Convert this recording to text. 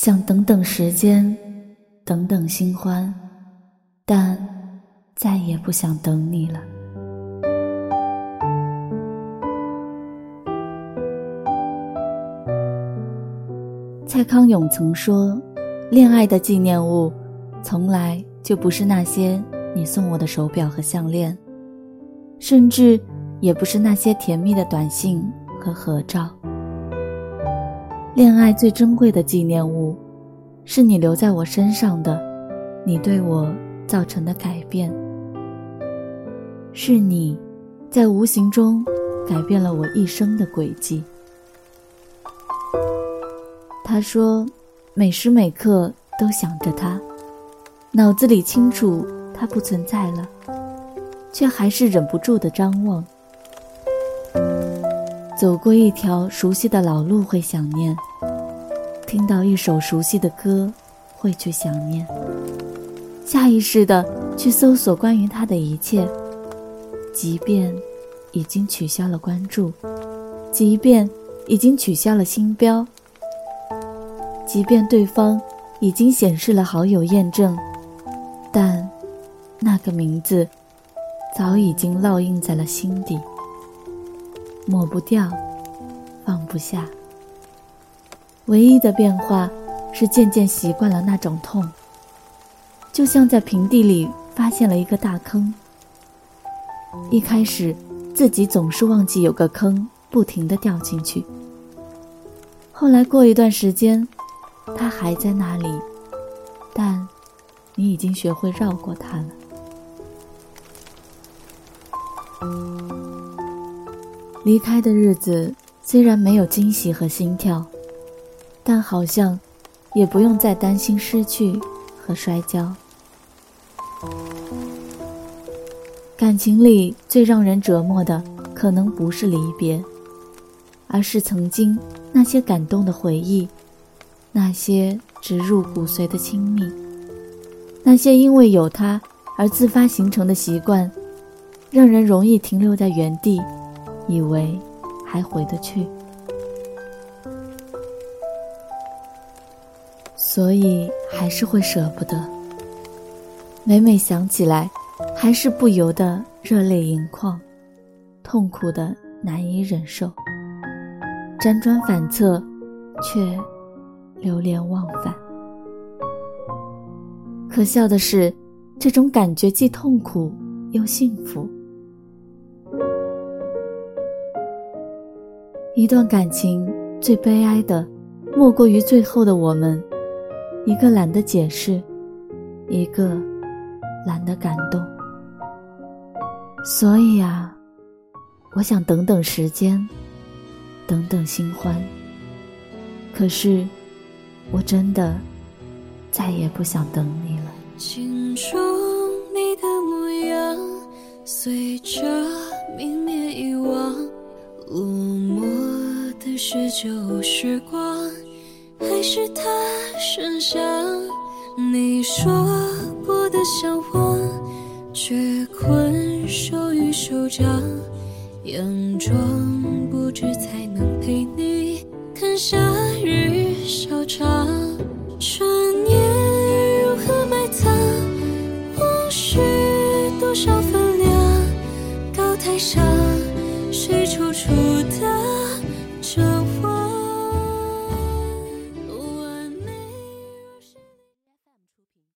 想等等时间，等等新欢，但再也不想等你了。蔡康永曾说：“恋爱的纪念物，从来就不是那些你送我的手表和项链，甚至也不是那些甜蜜的短信和合照。”恋爱最珍贵的纪念物，是你留在我身上的，你对我造成的改变。是你，在无形中改变了我一生的轨迹。他说，每时每刻都想着他，脑子里清楚他不存在了，却还是忍不住的张望。走过一条熟悉的老路会想念，听到一首熟悉的歌会去想念，下意识的去搜索关于他的一切，即便已经取消了关注，即便已经取消了星标，即便对方已经显示了好友验证，但那个名字早已经烙印在了心底。抹不掉，放不下。唯一的变化是渐渐习惯了那种痛，就像在平地里发现了一个大坑。一开始自己总是忘记有个坑，不停的掉进去。后来过一段时间，它还在那里，但你已经学会绕过它了。离开的日子虽然没有惊喜和心跳，但好像也不用再担心失去和摔跤。感情里最让人折磨的，可能不是离别，而是曾经那些感动的回忆，那些植入骨髓的亲密，那些因为有他而自发形成的习惯，让人容易停留在原地。以为还回得去，所以还是会舍不得。每每想起来，还是不由得热泪盈眶，痛苦的难以忍受。辗转反侧，却流连忘返。可笑的是，这种感觉既痛苦又幸福。一段感情最悲哀的，莫过于最后的我们，一个懒得解释，一个懒得感动。所以啊，我想等等时间，等等新欢。可是，我真的再也不想等你了。镜中你的模样，随着明灭遗忘，落寞。是旧时光，还是他身上？你说过的向往，却困守于手掌，佯装不知才能陪你看夏日小长。春年如何埋藏？往事多少分量？高台上。